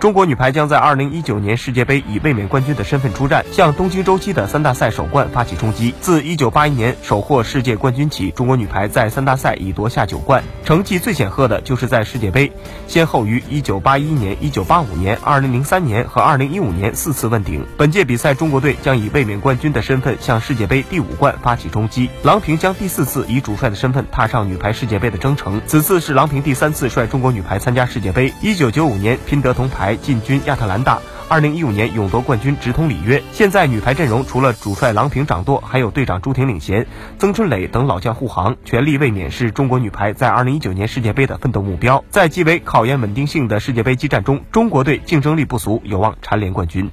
中国女排将在二零一九年世界杯以卫冕冠军的身份出战，向东京周期的三大赛首冠发起冲击。自一九八一年首获世界冠军起，中国女排在三大赛已夺下九冠，成绩最显赫的就是在世界杯，先后于一九八一年、一九八五年、二零零三年和二零一五年四次问鼎。本届比赛，中国队将以卫冕冠军的身份向世界杯第五冠发起冲击。郎平将第四次以主帅的身份踏上女排世界杯的征程，此次是郎平第三次率中国女排参加世界杯。一九九五年拼得铜牌。进军亚特兰大，二零一五年勇夺冠军，直通里约。现在女排阵容除了主帅郎平掌舵，还有队长朱婷领衔，曾春蕾等老将护航，全力卫冕是中国女排在二零一九年世界杯的奋斗目标。在极为考验稳定性的世界杯激战中，中国队竞争力不俗，有望蝉联冠军。